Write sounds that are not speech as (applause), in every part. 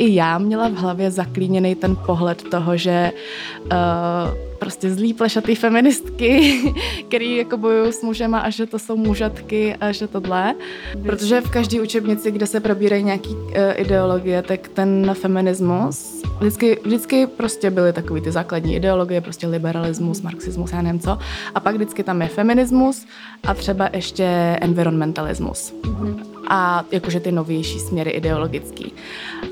i já měla v hlavě zaklíněný ten pohled toho, že uh, prostě zlý plešatý feministky, (laughs) který jako bojují s mužema a že to jsou mužatky a že tohle. Protože v každé učebnici, kde se probírají nějaký uh, ideologie, tak ten feminismus vždycky, vždycky prostě byly takový ty základní ideologie, prostě liberalismus, marxismus, já nevím co. A pak vždycky tam je feminismus a třeba ještě environmentalismus. Mm-hmm a jakože ty novější směry ideologický.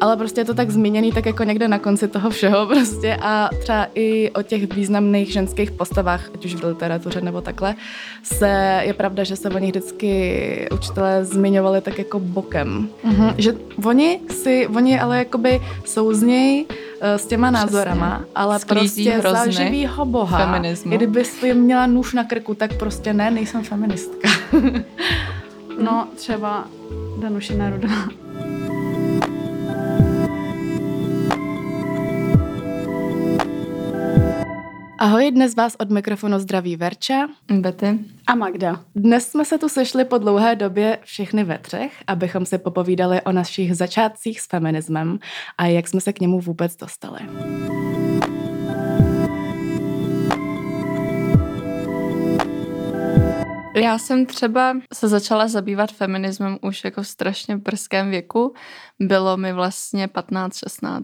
Ale prostě je to tak zmíněný tak jako někde na konci toho všeho (laughs) prostě a třeba i o těch významných ženských postavách, ať už v literatuře nebo takhle, se je pravda, že se o nich vždycky učitelé zmiňovali tak jako bokem. Mm-hmm. Že oni si, oni ale jakoby souznějí eh, s těma Přesně. názorama, ale Sklízí prostě za živýho boha, feminismu. kdyby jsi měla nůž na krku, tak prostě ne, nejsem feministka. (laughs) no, třeba Danuše Nerudová. Ahoj, dnes vás od mikrofonu zdraví Verča, Betty a Magda. Dnes jsme se tu sešli po dlouhé době všechny ve třech, abychom si popovídali o našich začátcích s feminismem a jak jsme se k němu vůbec dostali. Já jsem třeba se začala zabývat feminismem už jako v strašně brzkém věku. Bylo mi vlastně 15-16.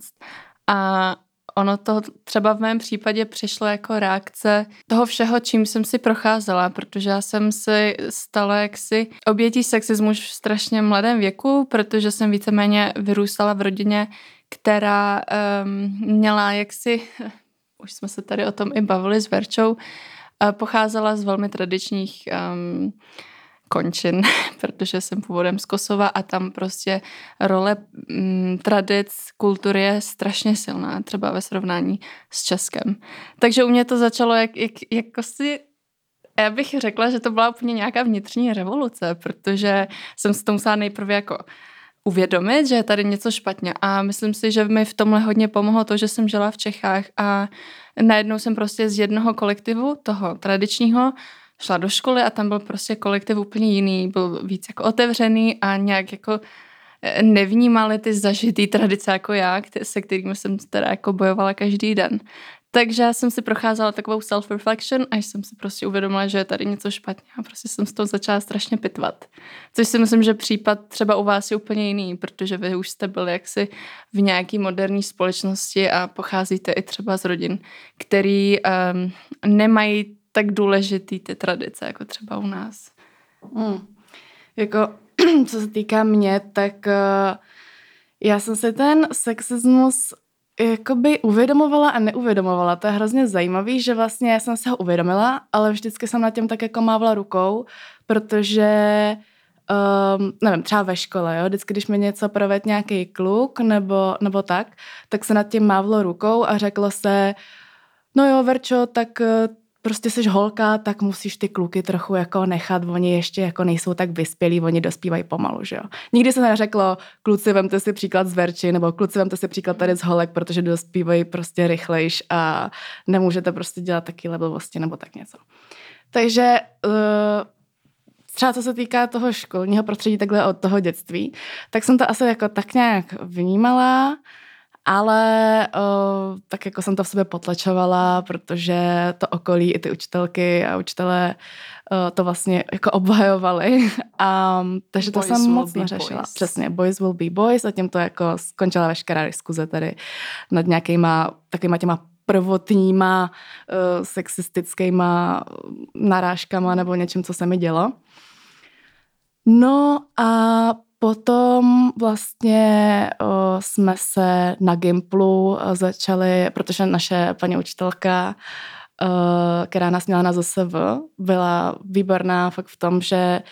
A ono to třeba v mém případě přišlo jako reakce toho všeho, čím jsem si procházela, protože já jsem si stala jaksi obětí sexismu už v strašně mladém věku, protože jsem víceméně vyrůstala v rodině, která um, měla jaksi, (laughs) už jsme se tady o tom i bavili s Verčou, Pocházela z velmi tradičních um, končin, (laughs) protože jsem původem z Kosova a tam prostě role um, tradic, kultury je strašně silná, třeba ve srovnání s Českem. Takže u mě to začalo jak, jak, jako si já bych řekla, že to byla úplně nějaká vnitřní revoluce, protože jsem si to musela nejprve jako uvědomit, že je tady něco špatně a myslím si, že mi v tomhle hodně pomohlo to, že jsem žila v Čechách a najednou jsem prostě z jednoho kolektivu, toho tradičního, šla do školy a tam byl prostě kolektiv úplně jiný, byl víc jako otevřený a nějak jako eh, nevnímali ty zažitý tradice jako já, se kterými jsem teda jako bojovala každý den. Takže já jsem si procházela takovou self-reflection a jsem si prostě uvědomila, že je tady něco špatně a prostě jsem s toho začala strašně pitvat. Což si myslím, že případ třeba u vás je úplně jiný, protože vy už jste byli jaksi v nějaký moderní společnosti a pocházíte i třeba z rodin, který um, nemají tak důležitý ty tradice, jako třeba u nás. Hmm. Jako, (clears throat) co se týká mě, tak uh, já jsem si ten sexismus jakoby uvědomovala a neuvědomovala. To je hrozně zajímavý, že vlastně jsem se ho uvědomila, ale vždycky jsem na těm tak jako mávla rukou, protože um, nevím, třeba ve škole, jo, vždycky, když mi něco proved nějaký kluk nebo, nebo tak, tak se nad tím mávlo rukou a řeklo se, no jo, Verčo, tak eh, prostě jsi holka, tak musíš ty kluky trochu jako nechat, oni ještě jako nejsou tak vyspělí, oni dospívají pomalu, že jo. Nikdy se neřeklo, kluci, vemte si příklad z Verči, nebo kluci, vemte si příklad tady z holek, protože dospívají prostě rychlejš a nemůžete prostě dělat taky blbosti nebo tak něco. Takže uh, třeba co se týká toho školního prostředí takhle od toho dětství, tak jsem to asi jako tak nějak vnímala, ale uh, tak jako jsem to v sobě potlačovala, protože to okolí i ty učitelky a učitelé uh, to vlastně jako obhajovali. Um, (laughs) takže to boys jsem moc neřešila. Boys. Přesně, boys will be boys a tím to jako skončila veškerá diskuze tady nad nějakýma takovýma těma prvotníma uh, sexistickýma narážkama nebo něčím, co se mi dělo. No a Potom vlastně o, jsme se na Gimplu začali, protože naše paní učitelka, o, která nás měla na ZSV, byla výborná fakt v tom, že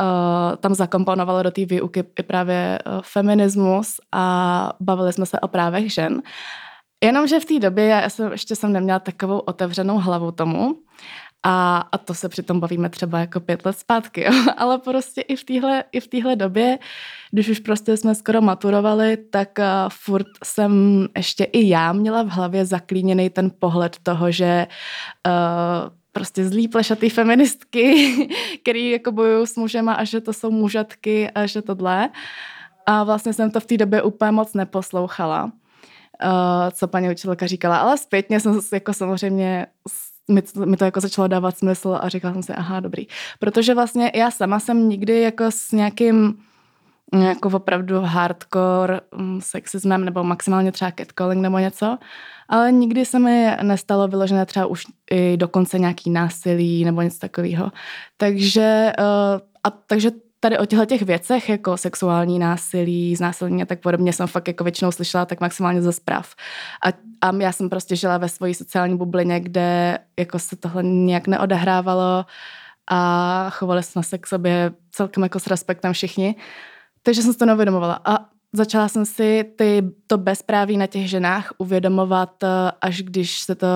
o, tam zakomponovala do té výuky i právě o, feminismus a bavili jsme se o právech žen. Jenomže v té době já jsem, ještě jsem neměla takovou otevřenou hlavu tomu a, a to se přitom bavíme třeba jako pět let zpátky, jo? (laughs) ale prostě i v téhle i v téhle době, když už prostě jsme skoro maturovali, tak uh, furt jsem ještě i já měla v hlavě zaklíněný ten pohled toho, že uh, prostě zlý plešatý feministky, (laughs) který jako bojují s mužema a že to jsou mužatky a že tohle. A vlastně jsem to v té době úplně moc neposlouchala, uh, co paní učitelka říkala, ale zpětně jsem jako samozřejmě mi to, mi to jako začalo dávat smysl a říkala jsem si, aha, dobrý. Protože vlastně já sama jsem nikdy jako s nějakým jako opravdu hardcore mm, sexismem nebo maximálně třeba catcalling nebo něco, ale nikdy se mi nestalo vyložené třeba už i dokonce nějaký násilí nebo něco takového. Takže, uh, a, takže tady o těchto těch věcech, jako sexuální násilí, znásilnění a tak podobně, jsem fakt jako většinou slyšela tak maximálně ze zpráv. A, a já jsem prostě žila ve své sociální bublině, kde jako se tohle nějak neodehrávalo a chovali jsme se k sobě celkem jako s respektem všichni. Takže jsem si to neuvědomovala. A začala jsem si ty, to bezpráví na těch ženách uvědomovat, eh, až když se to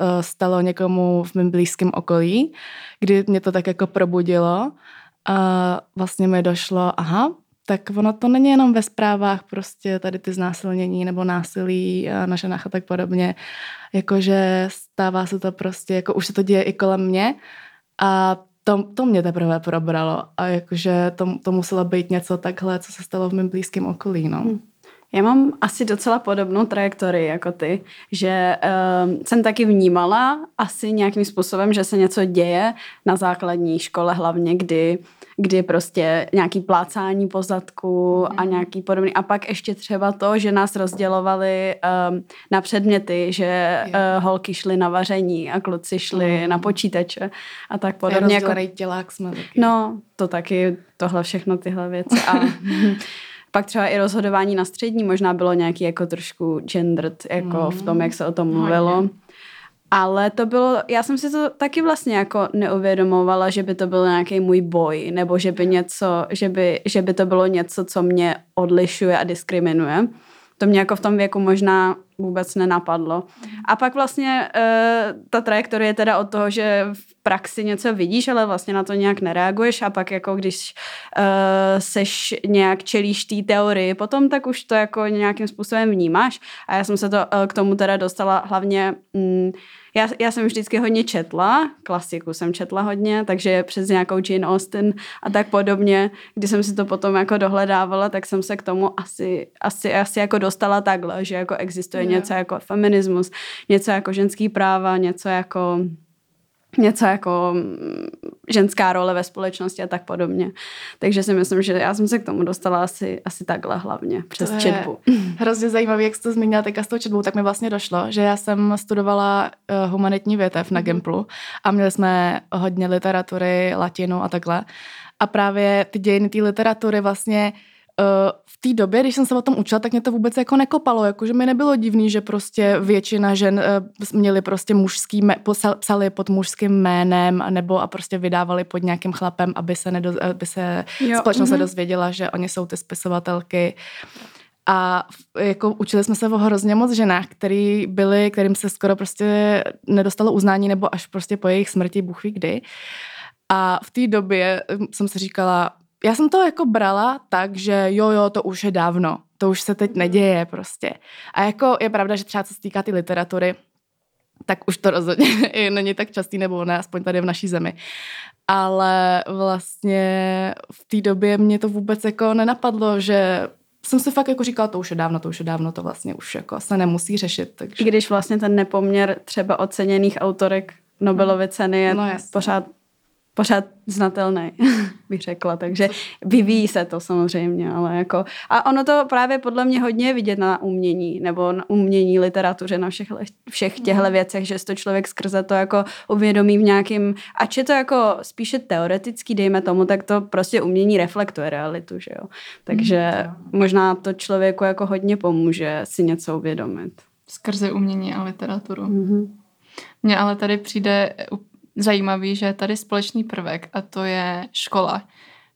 eh, stalo někomu v mém blízkém okolí, kdy mě to tak jako probudilo a vlastně mi došlo, aha, tak ono to není jenom ve zprávách prostě tady ty znásilnění nebo násilí na ženách a tak podobně, jakože stává se to prostě, jako už se to děje i kolem mě a to, to mě teprve probralo a jakože to, to muselo být něco takhle, co se stalo v mém blízkém okolí, no. Hmm. Já mám asi docela podobnou trajektorii jako ty, že uh, jsem taky vnímala asi nějakým způsobem, že se něco děje na základní škole hlavně, kdy kdy prostě nějaký plácání pozadku a mhm. nějaký podobný. A pak ještě třeba to, že nás rozdělovali um, na předměty, že uh, holky šly na vaření a kluci šli mm. na počítače a tak podobně. Jako, tělák jsme taky. No, to taky, tohle všechno tyhle věci. A (laughs) pak třeba i rozhodování na střední možná bylo nějaký jako trošku gendered, jako mm. v tom, jak se o tom mluvilo. Hodně. Ale to bylo, já jsem si to taky vlastně jako neuvědomovala, že by to byl nějaký můj boj, nebo že by něco, že by, že by to bylo něco, co mě odlišuje a diskriminuje. To mě jako v tom věku možná vůbec nenapadlo. A pak vlastně e, ta trajektorie teda od toho, že v praxi něco vidíš, ale vlastně na to nějak nereaguješ a pak jako když e, seš nějak čelíš té teorii potom, tak už to jako nějakým způsobem vnímáš. A já jsem se to e, k tomu teda dostala hlavně... Mm, já, já jsem vždycky hodně četla, klasiku jsem četla hodně, takže přes nějakou Jane Austen a tak podobně, když jsem si to potom jako dohledávala, tak jsem se k tomu asi, asi, asi jako dostala takhle, že jako existuje yeah. něco jako feminismus, něco jako ženský práva, něco jako něco jako mm, ženská role ve společnosti a tak podobně. Takže si myslím, že já jsem se k tomu dostala asi, asi takhle hlavně, přes to četbu. Hrozně zajímavé, jak jsi to zmínila teďka s tou četbou, tak mi vlastně došlo, že já jsem studovala uh, humanitní větev na mhm. Gimplu a měli jsme hodně literatury, latinu a takhle. A právě ty dějiny té literatury vlastně uh, Eh, v té době, když jsem se o tom učila, tak mě to vůbec jako nekopalo, jakože mi nebylo divný, že prostě většina žen uh, měli prostě mužský, psali pod mužským jménem nebo a prostě vydávali pod nějakým chlapem, aby se, nedo, aby se jo, společnost mm-hmm. se dozvěděla, že oni jsou ty spisovatelky. A jako učili jsme se o hrozně moc ženách, který byly, kterým se skoro prostě nedostalo uznání nebo až prostě po jejich smrti, Bůh ví kdy. A v té době hm, jsem si říkala, já jsem to jako brala tak, že jo, jo, to už je dávno, to už se teď neděje prostě. A jako je pravda, že třeba co se týká ty literatury, tak už to rozhodně (laughs) není tak častý, nebo ne, aspoň tady v naší zemi. Ale vlastně v té době mě to vůbec jako nenapadlo, že jsem si fakt jako říkala, to už je dávno, to už je dávno, to vlastně už jako se nemusí řešit. Takže... I když vlastně ten nepoměr třeba oceněných autorek Nobelovy ceny je no, pořád pořád znatelný, (laughs) bych řekla, takže vyvíjí se to samozřejmě, ale jako a ono to právě podle mě hodně vidět na umění, nebo na umění, literatuře, na všech, všech těchto mhm. věcech, že to člověk skrze to jako uvědomí v nějakým, ač je to jako spíše teoretický, dejme tomu, tak to prostě umění reflektuje realitu, že jo. Takže mm, možná to člověku jako hodně pomůže si něco uvědomit. Skrze umění a literaturu. Mm-hmm. Mně ale tady přijde zajímavý, že je tady společný prvek a to je škola.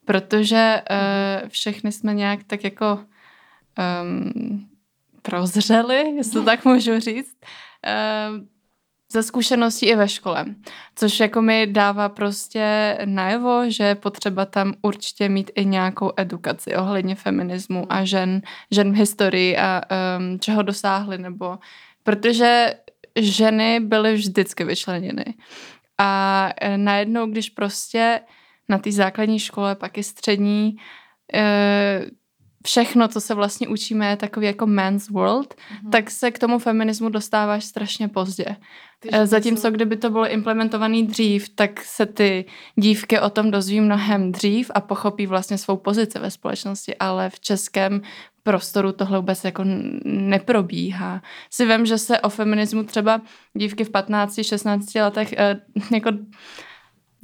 Protože uh, všechny jsme nějak tak jako um, prozřeli, jestli to tak můžu říct, uh, ze zkušeností i ve škole. Což jako mi dává prostě najevo, že je potřeba tam určitě mít i nějakou edukaci ohledně feminismu a žen, žen v historii a um, čeho dosáhly, nebo protože ženy byly vždycky vyčleněny. A e, najednou, když prostě na té základní škole, pak i střední, e, všechno, co se vlastně učíme, je takový jako man's world, mm-hmm. tak se k tomu feminismu dostáváš strašně pozdě. Ty Zatímco, kdyby to bylo implementovaný dřív, tak se ty dívky o tom dozví mnohem dřív a pochopí vlastně svou pozici ve společnosti, ale v českém prostoru tohle vůbec jako neprobíhá. Si vím, že se o feminismu třeba dívky v 15-16 letech eh, jako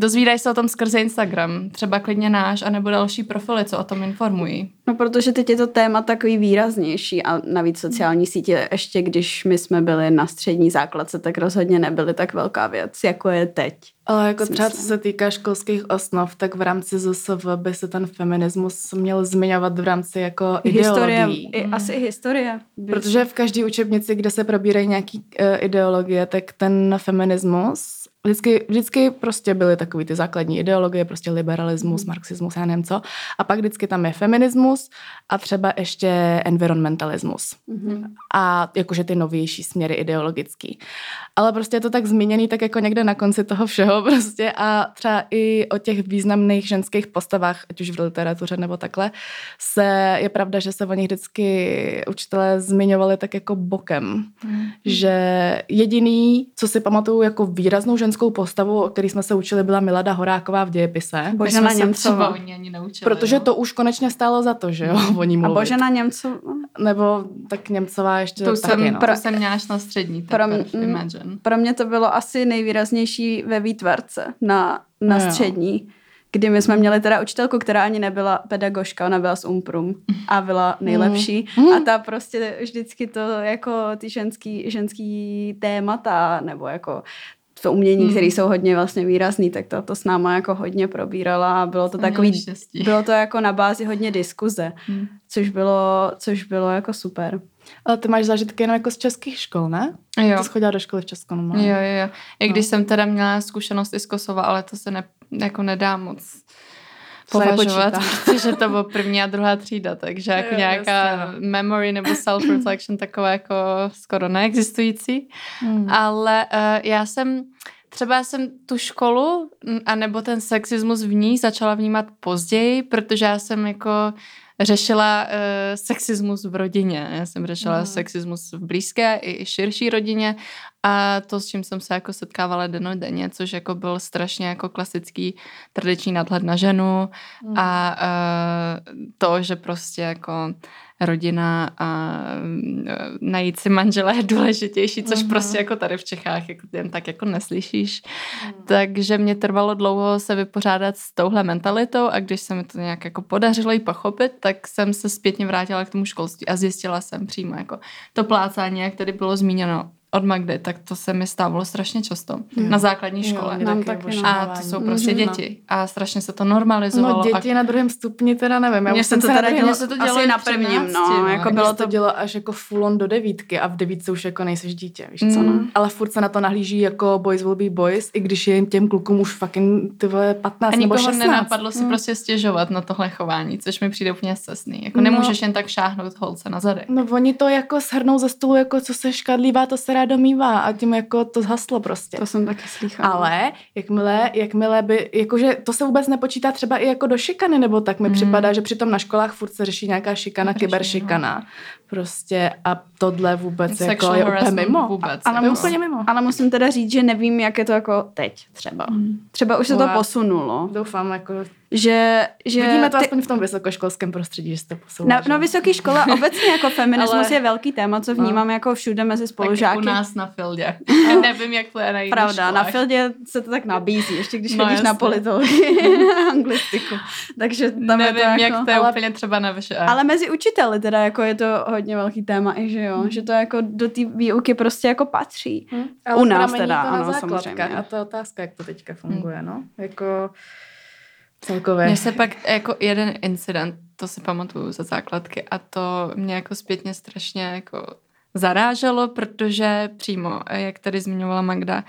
Dozvídají se o tom skrze Instagram, třeba klidně náš, anebo další profily, co o tom informují. No, protože teď je to téma takový výraznější a navíc sociální sítě, ještě když my jsme byli na střední základce, tak rozhodně nebyly tak velká věc, jako je teď. Ale jako třeba co se týká školských osnov, tak v rámci ZSV by se ten feminismus měl zmiňovat v rámci jako historie, I, hmm. Asi historie. Protože v každé učebnici, kde se probírají nějaký uh, ideologie, tak ten feminismus vždycky, vždycky prostě byly takový ty základní ideologie, prostě liberalismus, mm. marxismus, já nevím co. A pak vždycky tam je feminismus a třeba ještě environmentalismus. Mm. A jakože ty novější směry ideologický. Ale prostě je to tak zmíněný tak jako někde na konci toho všeho (laughs) prostě a třeba i o těch významných ženských postavách, ať už v literatuře nebo takhle, se, je pravda, že se o nich vždycky učitelé zmiňovali tak jako bokem. Mm. Že jediný, co si pamatuju jako výraznou ženskou ženskou postavu, o který jsme se učili, byla Milada Horáková v dějepise. Božena Němcová. Protože jo. to už konečně stálo za to, že jo, (laughs) o ní mluvit. A Božena Němcová? Nebo tak Němcová ještě to taky, jsem, no. pro, jsem měla na střední, pro, imagine. pro mě to bylo asi nejvýraznější ve výtvarce na, na no střední. Jo kdy my jsme měli teda učitelku, která ani nebyla pedagožka, ona byla z Umprum a byla nejlepší mm. a ta prostě vždycky to jako ty ženský, ženský témata nebo jako to umění, mm. které jsou hodně vlastně výrazný, tak to, to s náma jako hodně probírala a bylo to takový, bylo to jako na bázi hodně diskuze, mm. což bylo, což bylo jako super. Ale ty máš zážitky jenom jako z českých škol, ne? Jo. Ty jsi chodila do školy v Česku no? Jo, jo, jo. I když no. jsem teda měla zkušenost i z Kosova, ale to se ne, jako nedá moc považovat, protože to bylo první a druhá třída, takže jako jo, nějaká jasně. No. memory nebo self-reflection taková jako skoro neexistující. Hmm. Ale uh, já jsem třeba jsem tu školu a nebo ten sexismus v ní začala vnímat později, protože já jsem jako řešila uh, sexismus v rodině. Já jsem řešila mm. sexismus v blízké i širší rodině a to, s čím jsem se jako setkávala denodenně, což jako byl strašně jako klasický tradiční nadhled na ženu mm. a uh, to, že prostě jako rodina a e, najít si manžela je důležitější, což uh-huh. prostě jako tady v Čechách jako jen tak jako neslyšíš. Uh-huh. Takže mě trvalo dlouho se vypořádat s touhle mentalitou a když se mi to nějak jako podařilo ji pochopit, tak jsem se zpětně vrátila k tomu školství a zjistila jsem přímo jako to plácání, jak tady bylo zmíněno od Magdy, tak to se mi stávalo strašně často mm. na základní škole. Jo, nám taky, taky a to jsou prostě mm-hmm. děti. A strašně se to normalizovalo. No děti a... na druhém stupni teda nevím. Já Mně se to teda dělo, se to dělo asi na prvním, no. no. Jako bylo to dělo až jako full on do devítky a v devítce už jako nejseš dítě, víš co, no. Mm. Ale furt se na to nahlíží jako boys will be boys, i když je těm klukům už fucking ty 15 a nebo 16. nenapadlo si mm. prostě stěžovat na tohle chování, což mi přijde úplně cestný. Jako no. nemůžeš jen tak šáhnout holce na zadek. No oni to jako shrnou ze stolu, jako co se škadlívá, to se rádo mývá a tím jako to zhaslo prostě. To jsem taky slychala. Ale jakmile, jakmile by, jakože to se vůbec nepočítá třeba i jako do šikany, nebo tak mi mm. připadá, že přitom na školách furt se řeší nějaká šikana, kyberšikana. No. Prostě a tohle vůbec Sexual jako je úplně mimo. Vůbec. Ale, mus, úplně mimo. ale musím teda říct, že nevím, jak je to jako teď třeba. Mm. Třeba už se to posunulo. Doufám, jako že, že Vidíme to ty... aspoň v tom vysokoškolském prostředí, že se to posouvá. Na, na vysoké škole obecně jako (laughs) feminismus Ale... je velký téma, co vnímám no. jako všude mezi spolužáky. Tak u nás na Fildě. No. (laughs) Nevím, jak to je na Pravda, školách. na Fildě se to tak nabízí, ještě když no, chodíš jasný. na politologii, (laughs) anglistiku. Takže tam Nevím, je to jak jako, to je ale, úplně třeba na vyše. Ale mezi učiteli teda jako je to hodně velký téma, i že jo, hmm. že to jako do té výuky prostě jako patří. Hmm. Ale u nás teda, ano, samozřejmě. A to je otázka, jak to teďka funguje, hmm. no. Jako celkově. Mně se pak jako jeden incident, to si pamatuju za základky a to mě jako zpětně strašně jako zaráželo, protože přímo, jak tady zmiňovala Magda,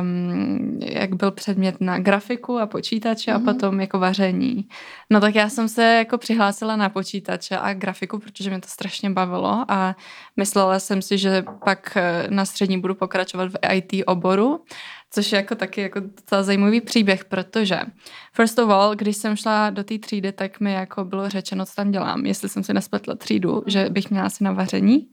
um, jak byl předmět na grafiku a počítače mm-hmm. a mhm. potom jako vaření. No tak já jsem se jako přihlásila na počítače a grafiku, protože mě to strašně bavilo a myslela jsem si, že pak eh, na střední budu pokračovat v IT oboru, což je jako taky jako docela zajímavý příběh, protože first of all, když jsem šla do té třídy, tak mi jako bylo řečeno, co tam dělám, jestli jsem si nespletla třídu, že bych měla asi na vaření.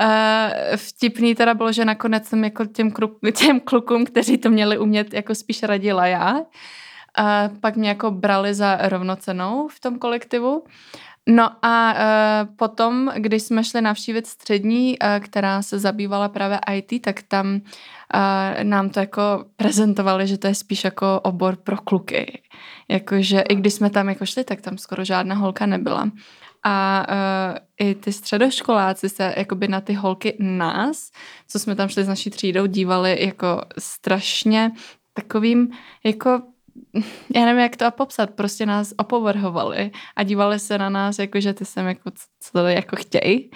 Uh, vtipný teda bylo, že nakonec jsem jako těm, kruk, (laughs) těm klukům, kteří to měli umět, jako spíš radila já. Uh, pak mě jako brali za rovnocenou v tom kolektivu. No a uh, potom, když jsme šli navštívit střední, uh, která se zabývala právě IT, tak tam uh, nám to jako prezentovali, že to je spíš jako obor pro kluky. Jakože i když jsme tam jako šli, tak tam skoro žádná holka nebyla. A uh, i ty středoškoláci se jakoby na ty holky nás, co jsme tam šli s naší třídou, dívali jako strašně takovým jako já nevím, jak to popsat, prostě nás opovrhovali a dívali se na nás, jako že ty sem jako, co to jako chtějí.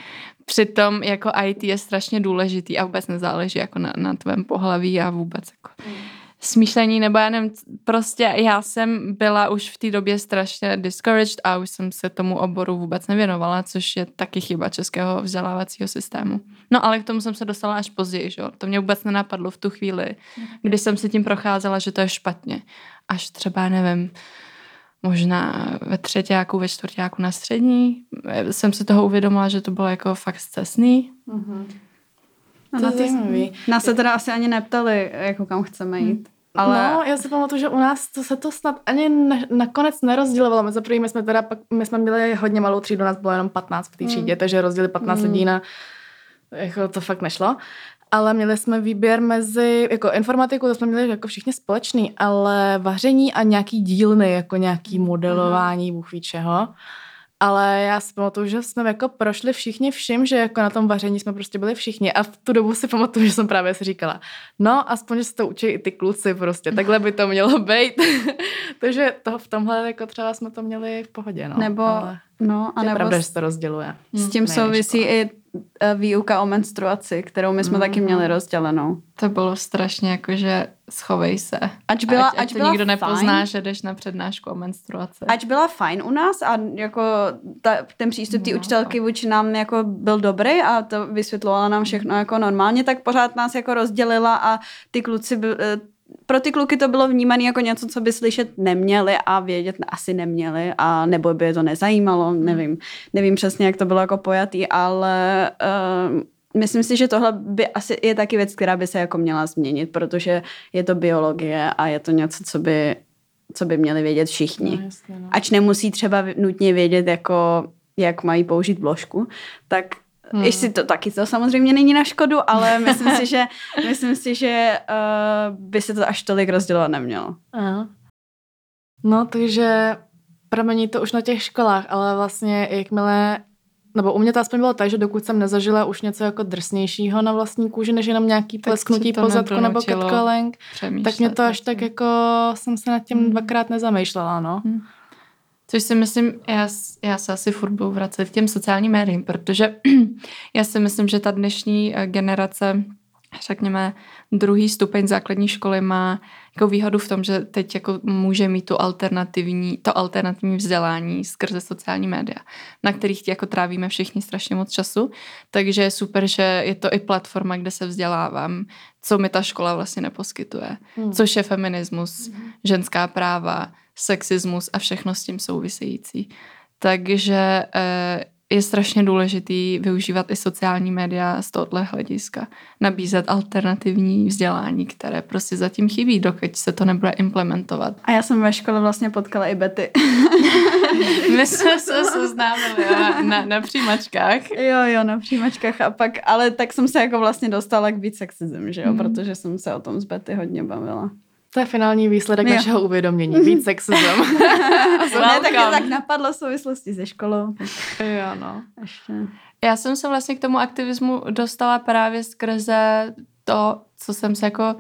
Přitom jako IT je strašně důležitý a vůbec nezáleží jako na, na tvém pohlaví a vůbec jako... Mm smýšlení, nebo já nevím, prostě já jsem byla už v té době strašně discouraged a už jsem se tomu oboru vůbec nevěnovala, což je taky chyba českého vzdělávacího systému. No ale k tomu jsem se dostala až později, že? to mě vůbec nenapadlo v tu chvíli, kdy jsem si tím procházela, že to je špatně. Až třeba, nevím, možná ve třetíku, ve čtvrtíku na střední jsem si toho uvědomila, že to bylo jako fakt cestný. Mm-hmm. No, to na ty, nás se teda asi ani neptali, jako kam chceme jít. Hmm. Ale... No, já si pamatuju, že u nás to se to snad ani ne, nakonec nerozdělovalo. My za první, my jsme teda pak, my jsme měli hodně malou třídu, nás bylo jenom 15 v té třídě, mm. takže rozdělili 15 mm. lidí na, jako to fakt nešlo. Ale měli jsme výběr mezi, jako informatiku, to jsme měli jako všichni společný, ale vaření a nějaký dílny, jako nějaký hmm. modelování, bůh ví čeho. Ale já si pamatuju, že jsme jako prošli všichni vším, že jako na tom vaření jsme prostě byli všichni a v tu dobu si pamatuju, že jsem právě si říkala, no aspoň, že se to učí i ty kluci prostě, takhle by to mělo být. (laughs) Takže to v tomhle jako třeba jsme to měli v pohodě, no. Nebo, Ale no, a nebo pravda, že se to rozděluje. S tím souvisí i výuka o menstruaci, kterou my jsme mm. taky měli rozdělenou. To bylo strašně jako, že schovej se. Ať byla, ať, ať, ať to byla nikdo fajn. nepozná, že jdeš na přednášku o menstruaci. Ať byla fajn u nás a jako ta, ten přístup té no, učitelky vůči nám jako byl dobrý a to vysvětlovala nám všechno jako normálně, tak pořád nás jako rozdělila a ty kluci e, pro ty kluky to bylo vnímané jako něco, co by slyšet neměli a vědět asi neměli a nebo by je to nezajímalo, nevím, nevím přesně, jak to bylo jako pojatý, ale uh, myslím si, že tohle by asi je taky věc, která by se jako měla změnit, protože je to biologie a je to něco, co by, co by měli vědět všichni. No, jasně, no. Ač nemusí třeba nutně vědět, jako jak mají použít vložku, tak Hmm. Jestli to taky to samozřejmě není na škodu, ale (laughs) myslím si, že, myslím si, že uh, by se to až tolik rozdělovat nemělo. Aha. No, takže pramení to už na těch školách, ale vlastně jakmile nebo u mě to aspoň bylo tak, že dokud jsem nezažila už něco jako drsnějšího na vlastní kůži, než jenom nějaký plesknutí po zadku nebo catcalling, tak mě to až tak jako jsem se nad tím hmm. dvakrát nezamýšlela, no. Hmm. Což si myslím, já, já se asi furt budu vracet k těm sociálním médiím, protože (clears throat) já si myslím, že ta dnešní eh, generace, řekněme, druhý stupeň základní školy má jako výhodu v tom, že teď jako může mít tu alternativní, to alternativní vzdělání skrze sociální média, na kterých jako trávíme všichni strašně moc času. Takže je super, že je to i platforma, kde se vzdělávám, co mi ta škola vlastně neposkytuje. Hmm. Což je feminismus, hmm. ženská práva, sexismus a všechno s tím související. Takže eh, je strašně důležitý využívat i sociální média z tohohle hlediska. Nabízet alternativní vzdělání, které prostě zatím chybí, dokud se to nebude implementovat. A já jsem ve škole vlastně potkala i Betty. (laughs) My jsme se seznámili na, na přijímačkách. Jo, jo, na přijímačkách a pak, ale tak jsem se jako vlastně dostala k být sexism, že jo, mm. protože jsem se o tom s Betty hodně bavila. To je finální výsledek jo. našeho uvědomění. Být sexism. (laughs) (laughs) ne, tak tak napadlo v souvislosti se školou. Jo, no. Ještě. Já jsem se vlastně k tomu aktivismu dostala právě skrze to, co jsem se jako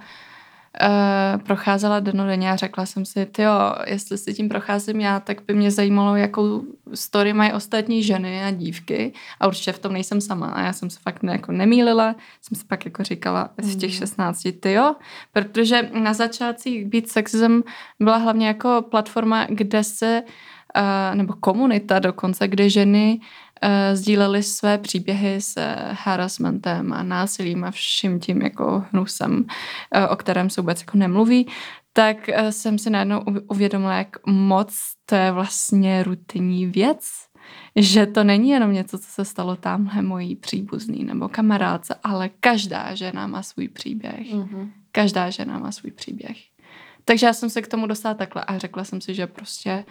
uh, procházela denodenně a řekla jsem si, jo, jestli si tím procházím já, tak by mě zajímalo, jakou story mají ostatní ženy a dívky. A určitě v tom nejsem sama a já jsem se fakt ne, jako nemýlila, jsem si pak jako říkala v těch 16, mhm. ty jo, protože na začátcích být sexism byla hlavně jako platforma, kde se uh, nebo komunita dokonce, kde ženy sdíleli své příběhy s harassmentem a násilím a vším tím jako hnusem, o kterém se vůbec jako nemluví, tak jsem si najednou uvědomila, jak moc to je vlastně rutinní věc že to není jenom něco, co se stalo tamhle mojí příbuzný nebo kamarádce, ale každá žena má svůj příběh. Mm-hmm. Každá žena má svůj příběh. Takže já jsem se k tomu dostala takhle a řekla jsem si, že prostě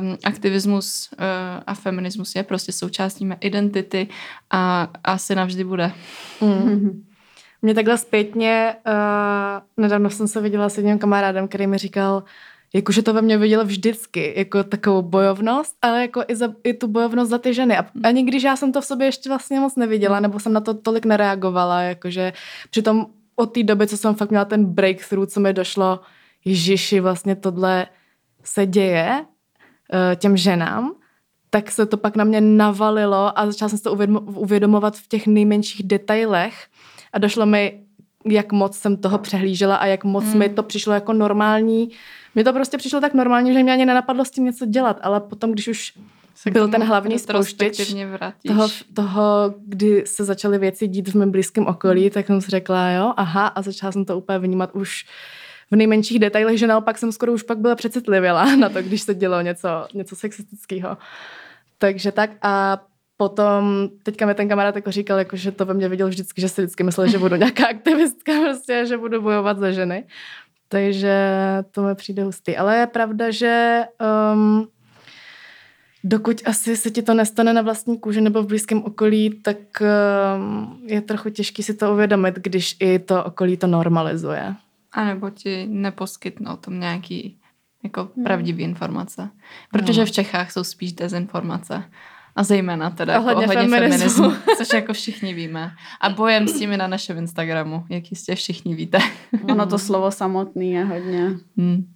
um, aktivismus uh, a feminismus je prostě součástí mé identity a asi navždy bude. Mm. Mě takhle zpětně, uh, nedávno jsem se viděla s jedním kamarádem, který mi říkal, jakože to ve mně viděl vždycky, jako takovou bojovnost, ale jako i, za, i tu bojovnost za ty ženy. A ani když já jsem to v sobě ještě vlastně moc neviděla, nebo jsem na to tolik nereagovala, jakože přitom od té doby, co jsem fakt měla ten breakthrough, co mi došlo, Ježiši, vlastně tohle se děje uh, těm ženám, tak se to pak na mě navalilo a začala jsem se to uvědomovat v těch nejmenších detailech a došlo mi, jak moc jsem toho přehlížela a jak moc hmm. mi to přišlo jako normální mně to prostě přišlo tak normálně, že mě ani nenapadlo s tím něco dělat, ale potom, když už se byl ten hlavní spouštěč toho, toho, kdy se začaly věci dít v mém blízkém okolí, hmm. tak jsem si řekla, jo, aha, a začala jsem to úplně vnímat už v nejmenších detailech, že naopak jsem skoro už pak byla přecitlivěla (laughs) na to, když se dělo něco, něco sexistického. Takže tak a potom, teďka mi ten kamarád jako říkal, jako, že to ve mně viděl vždycky, že si vždycky myslel, že budu (laughs) nějaká aktivistka prostě, že budu bojovat za ženy. Takže to mi přijde hustý. Ale je pravda, že um, dokud asi se ti to nestane na vlastní kůži nebo v blízkém okolí, tak um, je trochu těžký si to uvědomit, když i to okolí to normalizuje. A nebo ti neposkytnou tom nějaký jako hmm. pravdivý informace. Protože no. v Čechách jsou spíš dezinformace. A zejména teda ohledně, jako ohledně feminismu. feminismu, (laughs) což jako všichni víme. A bojem s tím na našem Instagramu, jak jistě všichni víte. (laughs) Ono to slovo samotný je hodně, hmm.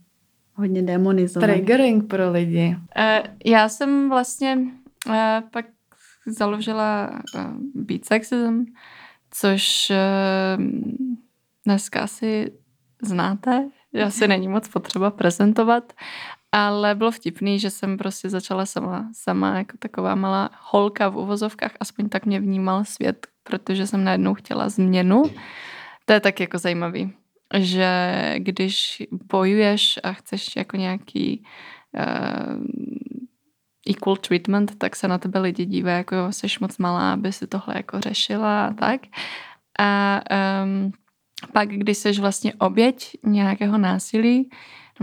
hodně demonizované. Triggering pro lidi. Uh, já jsem vlastně uh, pak založila uh, Beat Sexism, což uh, dneska asi znáte, že asi není moc potřeba prezentovat, ale bylo vtipný, že jsem prostě začala sama, sama jako taková malá holka v uvozovkách, aspoň tak mě vnímal svět, protože jsem najednou chtěla změnu. To je tak jako zajímavý, že když bojuješ a chceš jako nějaký uh, equal treatment, tak se na tebe lidi dívají, jako jo, jsi moc malá, aby si tohle jako řešila a tak. A um, pak, když jsi vlastně oběť nějakého násilí,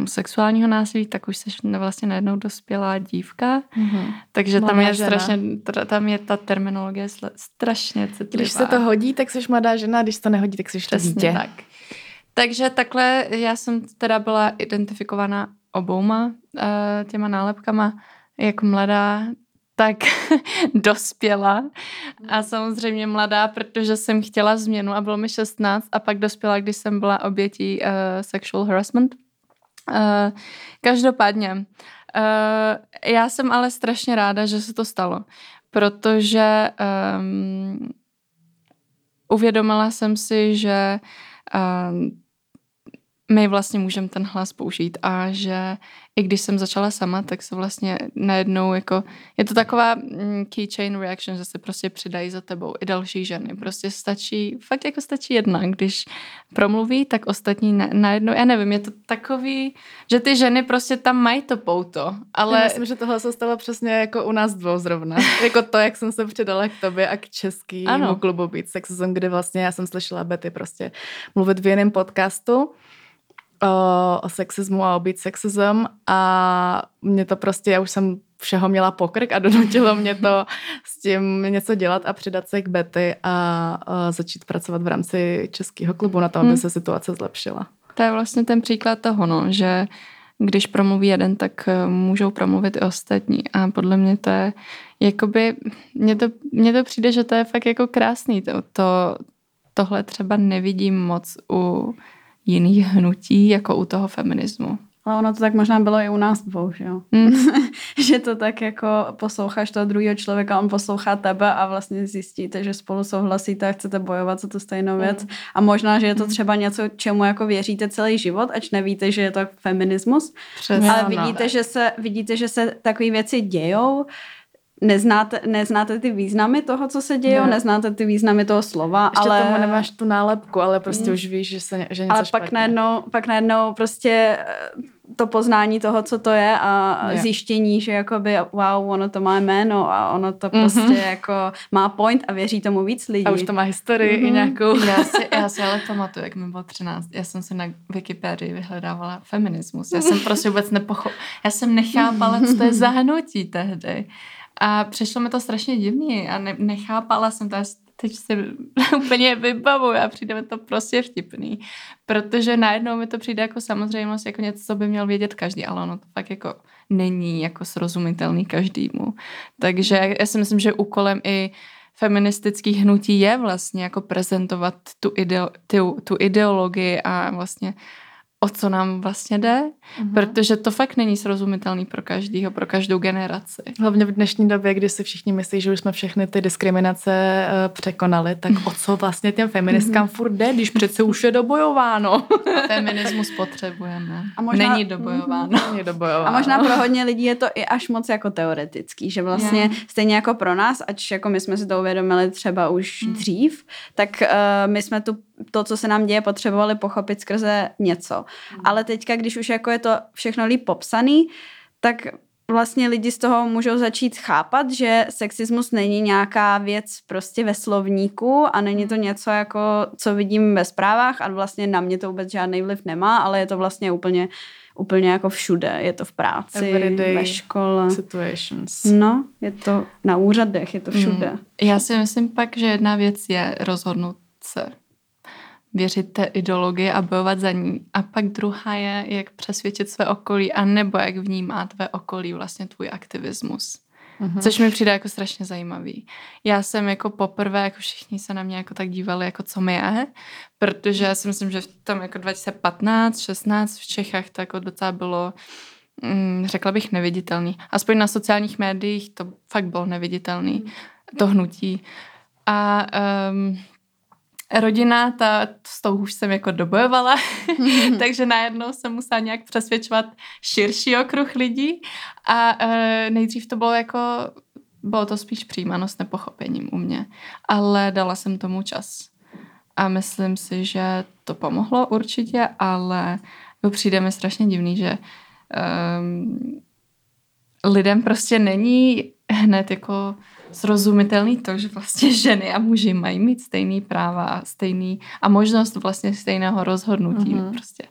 sexuálního násilí, tak už jsi vlastně najednou dospělá dívka. Mm-hmm. Takže tam je žena. strašně, tam je ta terminologie strašně citlivá. Když se to hodí, tak jsi mladá žena, když se to nehodí, tak jsi dítě. tak. Takže takhle já jsem teda byla identifikovaná obouma uh, těma nálepkama, jak mladá, tak (laughs) dospěla. A samozřejmě mladá, protože jsem chtěla změnu a bylo mi 16 a pak dospěla, když jsem byla obětí uh, sexual harassment. Uh, každopádně, uh, já jsem ale strašně ráda, že se to stalo, protože um, uvědomila jsem si, že um, my vlastně můžeme ten hlas použít a že i když jsem začala sama, tak se vlastně najednou jako, je to taková mm, keychain reaction, že se prostě přidají za tebou i další ženy. Prostě stačí, fakt jako stačí jedna, když promluví, tak ostatní najednou, já nevím, je to takový, že ty ženy prostě tam mají to pouto, ale... Já myslím, že tohle se stalo přesně jako u nás dvou zrovna. (laughs) jako to, jak jsem se přidala k tobě a k českému klubu Beat Sexism, kdy vlastně já jsem slyšela Betty prostě mluvit v jiném podcastu o, o sexismu a o být sexism a mě to prostě, já už jsem všeho měla pokrk a (laughs) donutilo mě to s tím něco dělat a přidat se k Betty a, a začít pracovat v rámci českého klubu na to, aby hmm. se situace zlepšila. To je vlastně ten příklad toho, no, že když promluví jeden, tak eh, můžou promluvit i ostatní. A podle mě to je, jakoby, mně to, mně to přijde, že to je fakt jako krásný. To, to, tohle třeba nevidím moc u jiných hnutí, jako u toho feminismu. Ale ono to tak možná bylo i u nás dvou, že jo? Mm. (laughs) že to tak jako posloucháš toho druhého člověka, on poslouchá tebe a vlastně zjistíte, že spolu souhlasíte a chcete bojovat za tu stejnou věc. Mm. A možná, že je to mm. třeba něco, čemu jako věříte celý život, ač nevíte, že je to feminismus. Přesně. Ale vidíte, že se, vidíte, že se takové věci dějou neznáte, neznáte ty významy toho, co se děje, ne. neznáte ty významy toho slova, Ještě ale... tomu nemáš tu nálepku, ale prostě mm. už víš, že, se, že něco Ale špatně. pak najednou, pak najednou prostě to poznání toho, co to je a je. zjištění, že jakoby wow, ono to má jméno a ono to mm-hmm. prostě jako má point a věří tomu víc lidí. A už to má historii mm-hmm. i nějakou. (laughs) Já si, já si ale pamatuju, jak mi bylo 13, já jsem si na Wikipedii vyhledávala feminismus. Já jsem prostě vůbec nepochopila, já jsem nechápala, co to je za hnutí tehdy. A přišlo mi to strašně divný a ne, nechápala jsem to, teď si (laughs) úplně vybavu a přijde mi to prostě vtipný, protože najednou mi to přijde jako samozřejmost, jako něco, co by měl vědět každý, ale ono to fakt jako není jako srozumitelný každému. Takže já si myslím, že úkolem i feministických hnutí je vlastně jako prezentovat tu, ideo, tu, tu ideologii a vlastně o co nám vlastně jde, mm-hmm. protože to fakt není srozumitelný pro každýho, pro každou generaci. Hlavně v dnešní době, kdy si všichni myslí, že už jsme všechny ty diskriminace uh, překonali, tak o co vlastně těm feministkám mm-hmm. furt jde, když přece už je dobojováno. Feminismus potřebujeme. A možná, není dobojováno. Není dobojováno. A možná pro hodně lidí je to i až moc jako teoretický, že vlastně yeah. stejně jako pro nás, ač jako my jsme si to uvědomili třeba už mm. dřív, tak uh, my jsme tu to, co se nám děje, potřebovali pochopit skrze něco. Mm. Ale teďka, když už jako je to všechno líp popsaný, tak vlastně lidi z toho můžou začít chápat, že sexismus není nějaká věc prostě ve slovníku a není to hmm. něco jako, co vidím ve zprávách a vlastně na mě to vůbec žádný vliv nemá, ale je to vlastně úplně úplně jako všude. Je to v práci, Everyday ve škole. Situations. No, je to na úřadech, je to všude. Mm. Já si myslím pak, že jedna věc je rozhodnout se věřit té ideologii a bojovat za ní. A pak druhá je, jak přesvědčit své okolí a nebo jak vnímá tvé okolí vlastně tvůj aktivismus. Mm-hmm. Což mi přijde jako strašně zajímavý. Já jsem jako poprvé, jako všichni se na mě jako tak dívali, jako co mi je, protože já si myslím, že v tom jako 2015, 16 v Čechách to jako docela bylo mm, řekla bych neviditelný. Aspoň na sociálních médiích to fakt bylo neviditelný, mm. to hnutí. A um, rodina, ta, s tou už jsem jako dobojovala, (laughs) takže najednou jsem musela nějak přesvědčovat širší okruh lidí a e, nejdřív to bylo jako, bylo to spíš přijímanost nepochopením u mě, ale dala jsem tomu čas. A myslím si, že to pomohlo určitě, ale přijde mi strašně divný, že um, lidem prostě není hned jako srozumitelný to, že vlastně (laughs) ženy a muži mají mít stejný práva a stejný a možnost vlastně stejného rozhodnutí. Mm-hmm. Prostě.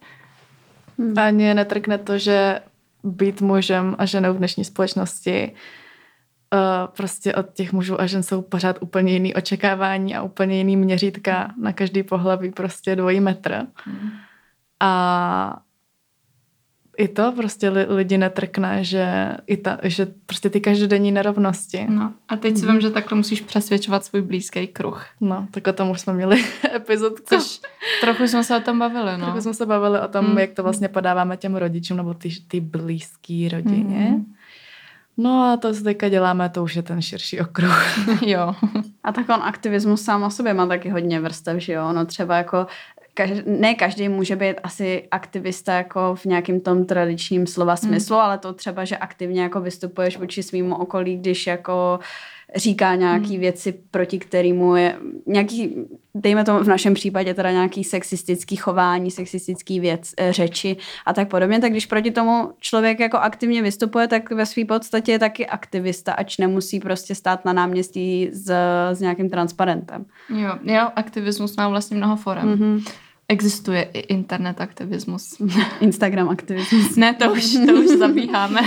Hmm. Ani netrkne to, že být mužem a ženou v dnešní společnosti uh, prostě od těch mužů a žen jsou pořád úplně jiný očekávání a úplně jiný měřítka na každý pohlaví, prostě dvojí metr. Mm. A i to prostě lidi netrkne, že, i ta, že prostě ty každodenní nerovnosti. No a teď si mm. vím, že takhle musíš přesvědčovat svůj blízký kruh. No, tak o tom už jsme měli (laughs) epizodku. Což trochu jsme se o tom bavili, no. Trochu jsme se bavili o tom, mm. jak to vlastně podáváme těm rodičům, nebo ty, ty blízký rodině. Mm. No a to, co teďka děláme, to už je ten širší okruh. (laughs) jo. A tak on aktivismus sám o sobě má taky hodně vrstev, že jo? No třeba jako každý, ne každý může být asi aktivista jako v nějakém tom tradičním slova hmm. smyslu, hmm. ale to třeba, že aktivně jako vystupuješ vůči svýmu okolí, když jako říká nějaký hmm. věci, proti kterému je nějaký, dejme to v našem případě teda nějaký sexistický chování, sexistický věc, eh, řeči a tak podobně, tak když proti tomu člověk jako aktivně vystupuje, tak ve své podstatě je taky aktivista, ač nemusí prostě stát na náměstí s, s nějakým transparentem. Jo, jo, aktivismus má vlastně mnoho forem. Mm-hmm. Existuje i internet aktivismus. (laughs) Instagram aktivismus. Ne, to už, to už zabíháme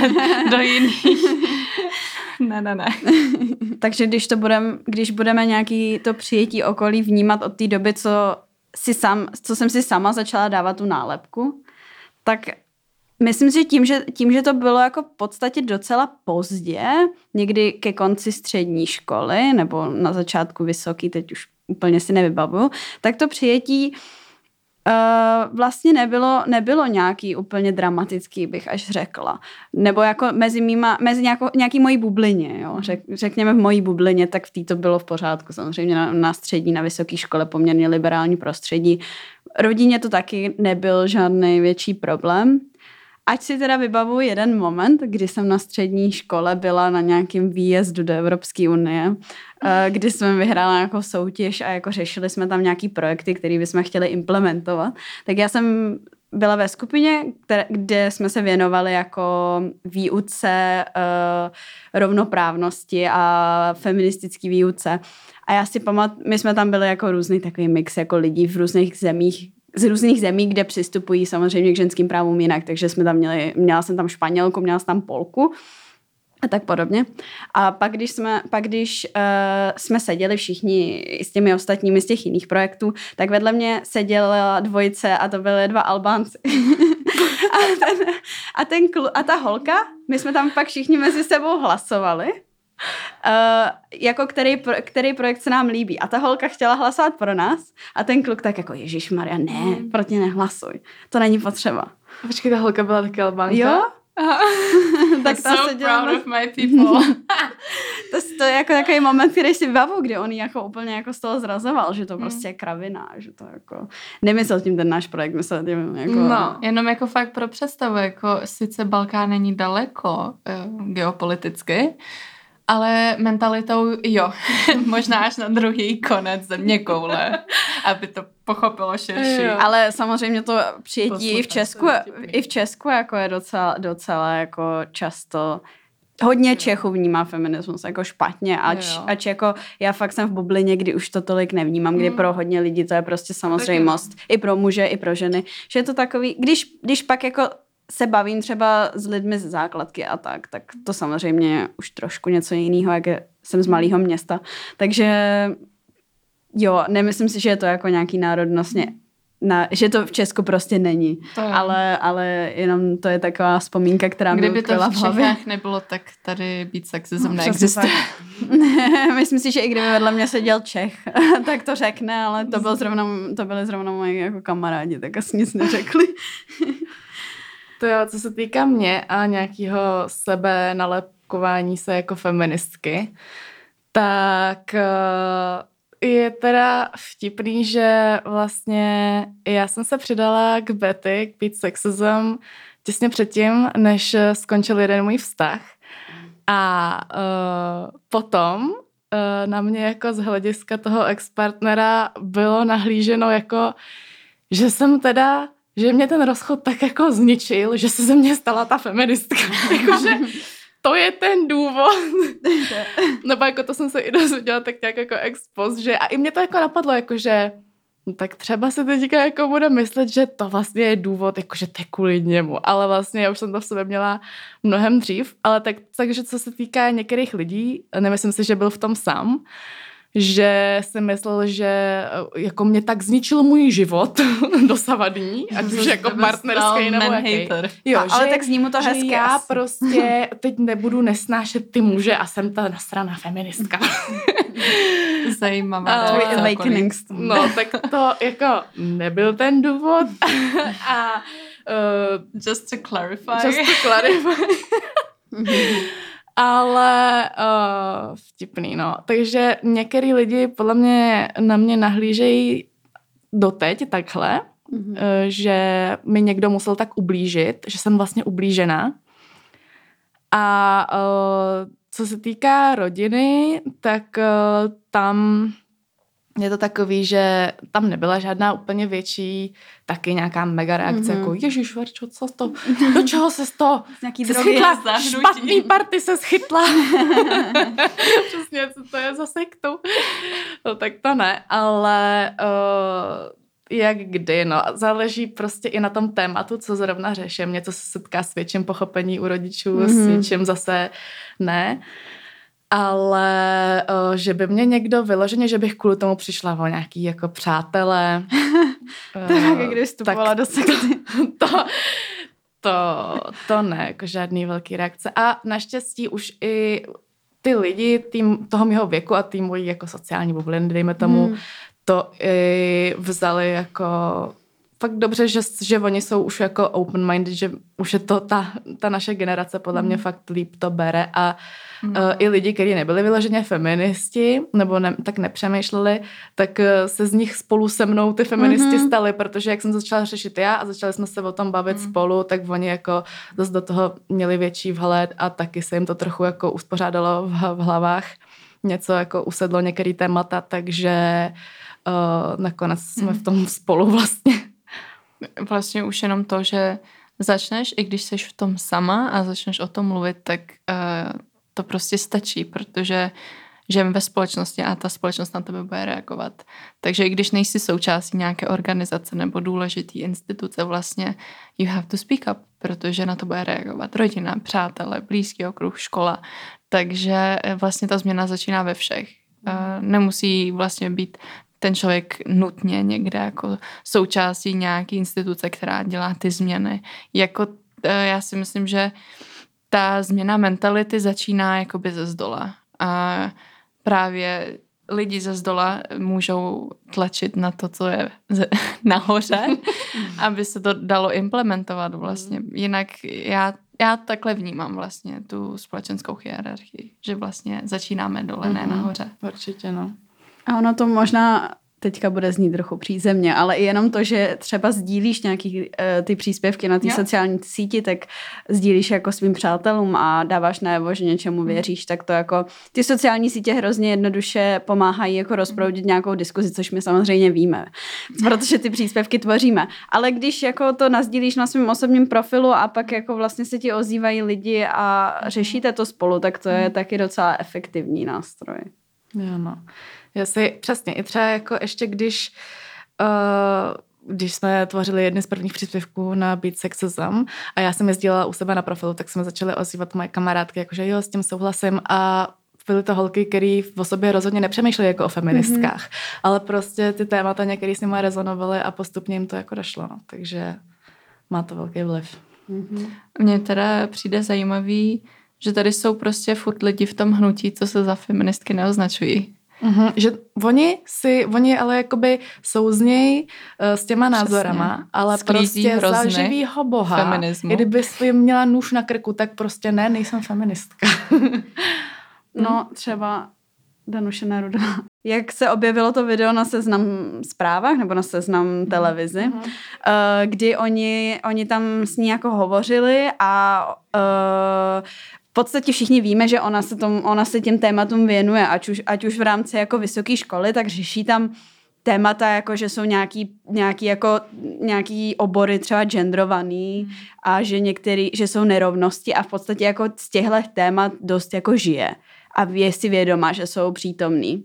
do jiných. Ne, ne, ne. (laughs) Takže když to budem, když budeme nějaký to přijetí okolí vnímat od té doby, co, si sam, co jsem si sama začala dávat tu nálepku, tak myslím si, že tím, že tím, že to bylo jako v podstatě docela pozdě, někdy ke konci střední školy, nebo na začátku vysoký, teď už úplně si nevybavuju, tak to přijetí Uh, vlastně nebylo, nebylo nějaký úplně dramatický, bych až řekla. Nebo jako mezi, mýma, mezi nějakou, nějaký mojí bublině, jo. Řek, řekněme v mojí bublině, tak v té to bylo v pořádku. Samozřejmě na, na střední, na vysoké škole poměrně liberální prostředí. Rodině to taky nebyl žádný větší problém. Ať si teda vybavu jeden moment, kdy jsem na střední škole byla na nějakém výjezdu do Evropské unie, eh, kdy jsme vyhrála nějakou soutěž a jako řešili jsme tam nějaký projekty, které bychom chtěli implementovat. Tak já jsem byla ve skupině, které, kde jsme se věnovali jako výuce uh, rovnoprávnosti a feministický výuce. A já si pamatuju, my jsme tam byli jako různý takový mix jako lidí v různých zemích, z různých zemí, kde přistupují samozřejmě k ženským právům jinak, takže jsme tam měli, měla jsem tam Španělku, měla jsem tam Polku a tak podobně. A pak, když jsme, pak, když, uh, jsme seděli všichni s těmi ostatními z těch jiných projektů, tak vedle mě seděla dvojice a to byly dva Albánci. (laughs) a, ten, a, ten klu, a ta holka, my jsme tam pak všichni mezi sebou hlasovali Uh, (laughs) jako který, který projekt se nám líbí. A ta holka chtěla hlasovat pro nás a ten kluk tak jako Ježíš Maria, ne, mm. pro tě nehlasuj. To není potřeba. Počkej, ta holka byla taky albánka? Jo, (laughs) tak (laughs) ta so seděla proud of my people. to, to je jako takový moment, který si vybavu, kdy on jako úplně jako z toho zrazoval, že to hmm. prostě je kravina, že to jako nemyslel tím ten náš projekt, myslel tím jako... No, jenom jako fakt pro představu, jako sice Balkán není daleko uh, geopoliticky, ale mentalitou jo, (laughs) možná až na druhý konec země koule, aby to pochopilo širší. Jo. Ale samozřejmě to přijetí i v Česku, i v Česku jako je docela, docela jako často hodně Čechů vnímá feminismus jako špatně, ač, ač jako já fakt jsem v bublině, kdy už to tolik nevnímám, kdy mm. pro hodně lidí to je prostě samozřejmost. I pro muže, i pro ženy. Že je to takový, když, když pak jako se bavím třeba s lidmi z základky a tak, tak to samozřejmě už trošku něco jiného, jak jsem z malého města. Takže jo, nemyslím si, že je to jako nějaký národnostně na, že to v Česku prostě není. To ale, ale jenom to je taková vzpomínka, která Kdyby mi to v, v hlavě. nebylo, tak tady být sexism no, neexistuje. (laughs) Myslím si, že i kdyby vedle mě seděl Čech, (laughs) tak to řekne, ale to, byl zrovna, to byly zrovna moji jako kamarádi, tak asi nic neřekli. (laughs) To jo, co se týká mě a nějakého sebe nalepkování se jako feministky, tak eh, je teda vtipný, že vlastně já jsem se přidala k Betty, k Beat Sexism, těsně předtím, než skončil jeden můj vztah. A uh, potom uh, na mě jako z hlediska toho ex-partnera bylo nahlíženo jako, že jsem teda že mě ten rozchod tak jako zničil, že se ze mě stala ta feministka. (laughs) Jakože to je ten důvod. (laughs) Nebo jako to jsem se i dozvěděla tak nějak jako ex post, že a i mě to jako napadlo, jakože no tak třeba se teďka jako bude myslet, že to vlastně je důvod, jakože to je kvůli němu, ale vlastně já už jsem to v sobě měla mnohem dřív, ale tak, takže co se týká některých lidí, nemyslím si, že byl v tom sám, že si myslel, že eh, jako mě tak zničil můj život (laughs) dosavadní, ať už jako partnerský nebo jaký. Jo, a, ale tak zní mu to hezky. já asi. prostě (laughs) teď nebudu nesnášet ty muže a jsem ta nasraná feministka. (laughs) Zajímavá. awakening. No, tak to jako nebyl ten důvod. a uh, just to clarify. Just to clarify ale uh, vtipný, no. Takže některý lidi podle mě na mě nahlížejí doteď takhle, mm-hmm. že mi někdo musel tak ublížit, že jsem vlastně ublížena. A uh, co se týká rodiny, tak uh, tam je to takový, že tam nebyla žádná úplně větší, taky nějaká mega reakce, mm-hmm. jako Ježíš Verčo, co to, do čeho se to Nějaký se schytla, špatný party se schytla. (laughs) Přesně, co to je za sektu. No tak to ne, ale uh, jak kdy, no. Záleží prostě i na tom tématu, co zrovna řeším. Něco se setká s větším pochopení u rodičů, mm-hmm. s mhm. něčím zase ne. Uh, ale o, že by mě někdo vyloženě, že bych kvůli tomu přišla o nějaký jako přátelé. (laughs) to je jak když vstupovala do sekty. (laughs) To, to, to ne, jako žádný velký reakce. A naštěstí už i ty lidi tým, toho mého věku a tým mojí jako sociální bubliny, dejme tomu, hmm. to i vzali jako fakt dobře, že, že oni jsou už jako open-minded, že už je to ta, ta naše generace podle mm. mě fakt líp to bere a mm. uh, i lidi, kteří nebyli vyloženě feministi nebo ne, tak nepřemýšleli, tak uh, se z nich spolu se mnou ty feministi mm-hmm. stali, protože jak jsem začala řešit já a začali jsme se o tom bavit mm. spolu, tak oni jako zase do toho měli větší vhled a taky se jim to trochu jako uspořádalo v, v hlavách něco jako usedlo některé témata, takže uh, nakonec jsme v tom spolu vlastně. Vlastně už jenom to, že začneš, i když jsi v tom sama a začneš o tom mluvit, tak uh, to prostě stačí, protože žijeme ve společnosti a ta společnost na tebe bude reagovat. Takže i když nejsi součástí nějaké organizace nebo důležitý instituce, vlastně you have to speak up, protože na to bude reagovat rodina, přátelé, blízký okruh, škola. Takže eh, vlastně ta změna začíná ve všech. Uh, nemusí vlastně být ten člověk nutně někde jako součástí nějaké instituce, která dělá ty změny. Jako eh, já si myslím, že ta změna mentality začíná jakoby ze zdola. A právě lidi ze zdola můžou tlačit na to, co je (laughs) nahoře, (laughs) aby se to dalo implementovat vlastně. Jinak já, já takhle vnímám vlastně tu společenskou hierarchii, že vlastně začínáme dole, ne mhm. nahoře. Určitě, no. A ono to možná teďka bude znít trochu přízemně, ale i jenom to, že třeba sdílíš nějaký uh, ty příspěvky na té sociální síti, tak sdílíš jako svým přátelům a dáváš najevo, že něčemu mhm. věříš, tak to jako ty sociální sítě hrozně jednoduše pomáhají jako rozproudit nějakou diskuzi, což my samozřejmě víme, (laughs) protože ty příspěvky tvoříme. Ale když jako to nazdílíš na svém osobním profilu a pak jako vlastně se ti ozývají lidi a řešíte to spolu, tak to je mhm. taky docela efektivní nástroj. Jo, no. Já si přesně, i třeba jako ještě když uh, když jsme tvořili jedny z prvních příspěvků na Beat Sexism a já jsem je sdílela u sebe na profilu, tak jsme začali ozývat moje kamarádky, jakože jo, s tím souhlasím a byly to holky, které v sobě rozhodně nepřemýšleli jako o feministkách, mm-hmm. ale prostě ty témata některé s nimi rezonovaly a postupně jim to jako došlo, no. takže má to velký vliv. Mm-hmm. Mně teda přijde zajímavý, že tady jsou prostě furt lidi v tom hnutí, co se za feministky neoznačují. Mm-hmm, že oni si, oni ale jakoby souznějí uh, s těma Přesně. názorama, ale Sklízí prostě za živýho boha. Feminismu. Kdyby jsi měla nůž na krku, tak prostě ne, nejsem feministka. (laughs) no, třeba Danuše Neruda. Jak se objevilo to video na seznam zprávách nebo na seznam mhm. televizi, mm-hmm. uh, kdy oni, oni tam s ní jako hovořili a uh, v podstatě všichni víme, že ona se, tom, ona se těm tématům věnuje, ať už, ať už v rámci jako vysoké školy, tak řeší tam témata, jako že jsou nějaký, nějaký, jako, nějaký obory třeba genderovaný hmm. a že některý, že jsou nerovnosti a v podstatě jako z těchto témat dost jako žije a je si vědoma, že jsou přítomný.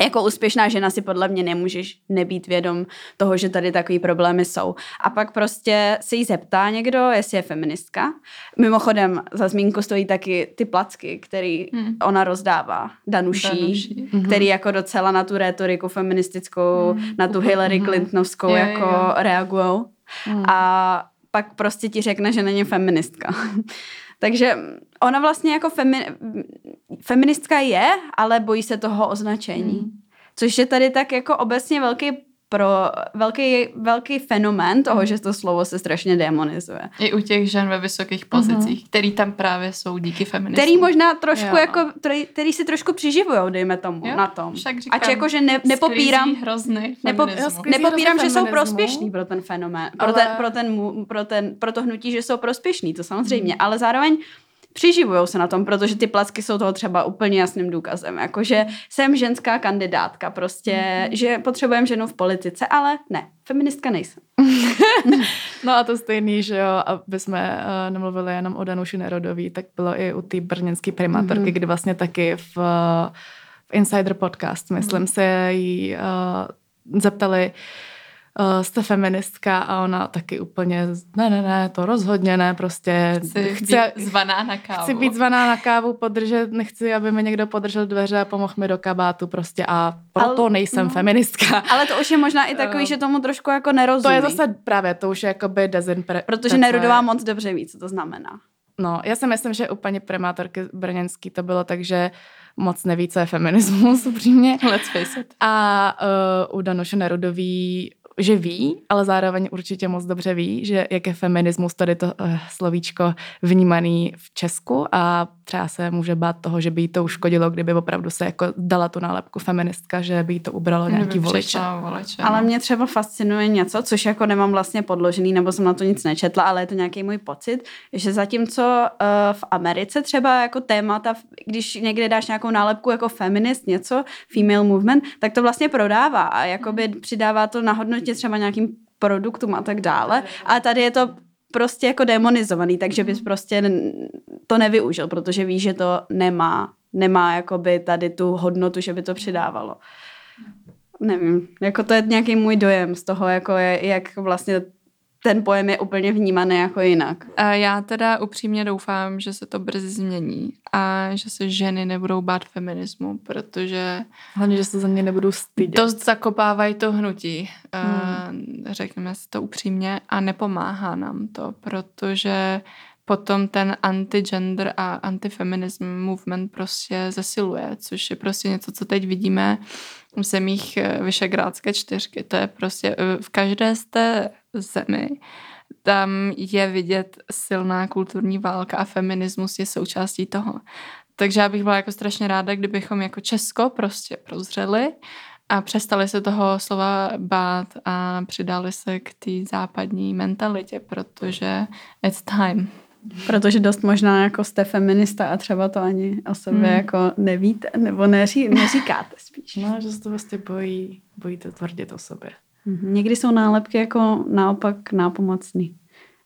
Jako úspěšná žena si podle mě nemůžeš nebýt vědom toho, že tady takový problémy jsou. A pak prostě se jí zeptá někdo, jestli je feministka. Mimochodem, za zmínku stojí taky ty placky, který hmm. ona rozdává, Danuší, Danuší. Mhm. který jako docela na tu retoriku feministickou, hmm. na tu Hillary mhm. Clintonovskou hmm. jako reagují. Hmm. A pak prostě ti řekne, že není feministka. (laughs) Takže ona vlastně jako femi, feministka je, ale bojí se toho označení. Hmm. Což je tady tak jako obecně velký pro velký, velký fenomén toho, mm. že to slovo se strašně demonizuje. I u těch žen ve vysokých pozicích, mm-hmm. který tam právě jsou díky feminismu. Který možná trošku jo. jako, který, který si trošku přiživují, dejme tomu, jo, na tom. Však říkám, Ač jako, že ne, nepopírám, hrozný nepo, nepopírám, že jsou prospěšní pro ten fenomén, ale... pro, ten, pro, ten, pro, ten, pro to hnutí, že jsou prospěšní, to samozřejmě, mm. ale zároveň přiživují se na tom, protože ty placky jsou toho třeba úplně jasným důkazem. Jakože jsem ženská kandidátka, prostě, mm-hmm. že potřebujeme ženu v politice, ale ne, feministka nejsem. (laughs) no a to stejný, že jo, aby jsme uh, nemluvili jenom o Danuši Nerodový, tak bylo i u té brněnské primátorky, mm-hmm. kdy vlastně taky v, v Insider podcast, myslím mm-hmm. se jí uh, zeptali, uh, uh, jste feministka a ona taky úplně, ne, ne, ne, to rozhodně ne, prostě chci, chci být zvaná na kávu. Chci být zvaná na kávu, podržet, nechci, aby mi někdo podržel dveře a pomohl mi do kabátu prostě a proto ale, nejsem no. feministka. Ale to už je možná i takový, uh, že tomu trošku jako nerozumí. To je zase právě, to už je jakoby dezinpre... Protože Nerudová moc dobře ví, co to znamená. No, já si myslím, že u paní primátorky Brněnský to bylo tak, že moc neví, co je feminismus, (laughs) upřímně. Let's face it. A uh, u Danuše Nerudový že ví, ale zároveň určitě moc dobře ví, že jak je feminismus tady to uh, slovíčko vnímaný v Česku a třeba se může bát toho, že by jí to uškodilo, kdyby opravdu se jako dala tu nálepku feministka, že by jí to ubralo nějaký voliče. voliče. Ale no. mě třeba fascinuje něco, což jako nemám vlastně podložený, nebo jsem na to nic nečetla, ale je to nějaký můj pocit, že zatímco uh, v Americe třeba jako témata, když někde dáš nějakou nálepku jako feminist, něco, female movement, tak to vlastně prodává a jakoby přidává to na hodnotě třeba nějakým produktům a tak dále. A tady je to prostě jako demonizovaný, takže bys prostě to nevyužil, protože víš, že to nemá, nemá jakoby tady tu hodnotu, že by to přidávalo. Nevím, jako to je nějaký můj dojem z toho, jako je, jak vlastně ten pojem je úplně vnímaný jako jinak. A já teda upřímně doufám, že se to brzy změní a že se ženy nebudou bát feminismu, protože... Hlavně, že se za ně nebudou stydět. Dost zakopávají to hnutí, hmm. řekněme si to upřímně, a nepomáhá nám to, protože potom ten anti-gender a anti-feminism movement prostě zesiluje, což je prostě něco, co teď vidíme v zemích eh, Vyšegrádské čtyřky. To je prostě eh, v každé z té zemi tam je vidět silná kulturní válka a feminismus je součástí toho. Takže já bych byla jako strašně ráda, kdybychom jako Česko prostě prozřeli a přestali se toho slova bát a přidali se k té západní mentalitě, protože it's time. Protože dost možná jako jste feminista a třeba to ani o sobě hmm. jako nevíte, nebo neří, neříkáte spíš. No, že se to vlastně bojí, bojíte tvrdit o sobě. Mhm. Někdy jsou nálepky jako naopak nápomocný.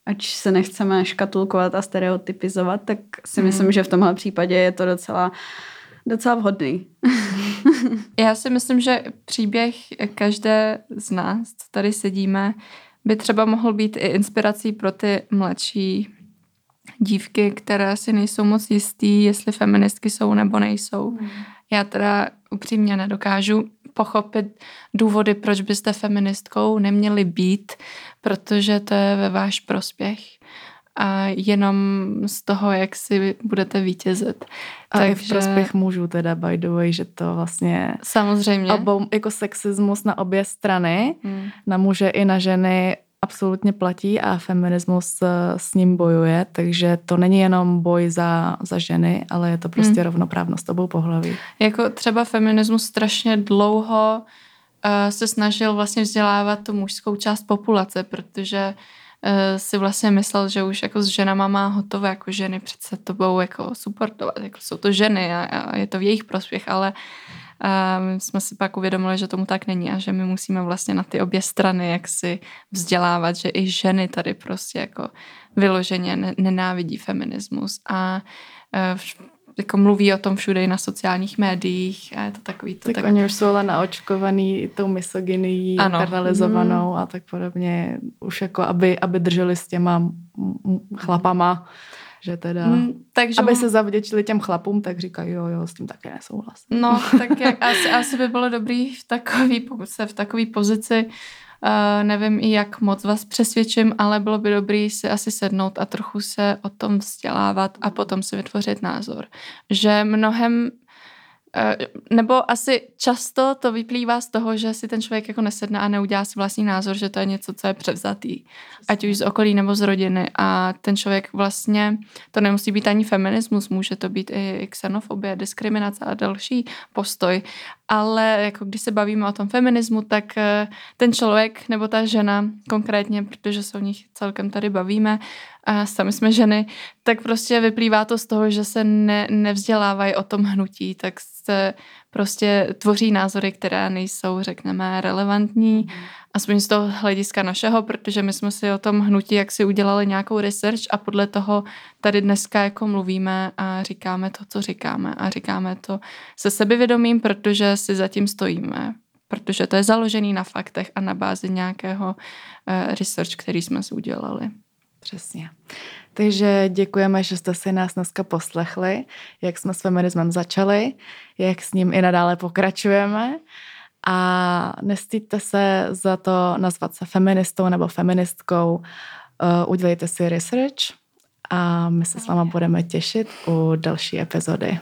Ať se nechceme škatulkovat a stereotypizovat, tak si myslím, hmm. že v tomhle případě je to docela docela vhodný. (laughs) Já si myslím, že příběh každé z nás, co tady sedíme, by třeba mohl být i inspirací pro ty mladší dívky, které si nejsou moc jistý, jestli feministky jsou nebo nejsou. Hmm. Já teda upřímně nedokážu pochopit důvody, proč byste feministkou neměli být, protože to je ve váš prospěch a jenom z toho, jak si budete vítězit. A Takže... i v prospěch mužů teda, by the way, že to vlastně... Samozřejmě. Obou, jako sexismus na obě strany, hmm. na muže i na ženy absolutně platí a feminismus eh, s ním bojuje, takže to není jenom boj za, za ženy, ale je to prostě hmm. rovnoprávnost obou pohlaví. Jako třeba feminismus strašně dlouho uh, se snažil vlastně vzdělávat tu mužskou část populace, protože uh, si vlastně myslel, že už jako s ženama má hotové, jako ženy přece to budou jako supportovat, jako jsou to ženy a, a je to v jejich prospěch, ale a my jsme si pak uvědomili, že tomu tak není a že my musíme vlastně na ty obě strany jak si vzdělávat, že i ženy tady prostě jako vyloženě nenávidí feminismus a e, jako mluví o tom všude i na sociálních médiích a je to takový to. Tak, tak... oni už jsou ale naočkovaný tou misogynií, paralizovanou mm. a tak podobně. Už jako, aby, aby drželi s těma chlapama že teda, mm, takže aby se zavděčili těm chlapům, tak říkají, jo, jo, s tím také nesouhlasím. No, tak jak, asi, asi by bylo dobrý v takový, pokud se v takové pozici, uh, nevím i jak moc vás přesvědčím, ale bylo by dobrý si asi sednout a trochu se o tom vzdělávat a potom si vytvořit názor. Že mnohem nebo asi často to vyplývá z toho, že si ten člověk jako nesedne a neudělá si vlastní názor, že to je něco, co je převzatý. Ať už z okolí nebo z rodiny. A ten člověk vlastně, to nemusí být ani feminismus, může to být i xenofobie, diskriminace a další postoj. Ale jako když se bavíme o tom feminismu, tak eh, ten člověk nebo ta žena konkrétně, protože se o nich celkem tady bavíme, a sami jsme ženy, tak prostě vyplývá to z toho, že se ne, nevzdělávají o tom hnutí, tak se prostě tvoří názory, které nejsou, řekneme, relevantní, aspoň z toho hlediska našeho, protože my jsme si o tom hnutí jak si udělali nějakou research a podle toho tady dneska jako mluvíme a říkáme to, co říkáme a říkáme to se sebevědomím, protože si zatím stojíme protože to je založený na faktech a na bázi nějakého uh, research, který jsme si udělali. Přesně. Takže děkujeme, že jste si nás dneska poslechli, jak jsme s feminismem začali, jak s ním i nadále pokračujeme. A nestýďte se za to nazvat se feministou nebo feministkou. Uh, udělejte si research a my se s váma budeme těšit u další epizody.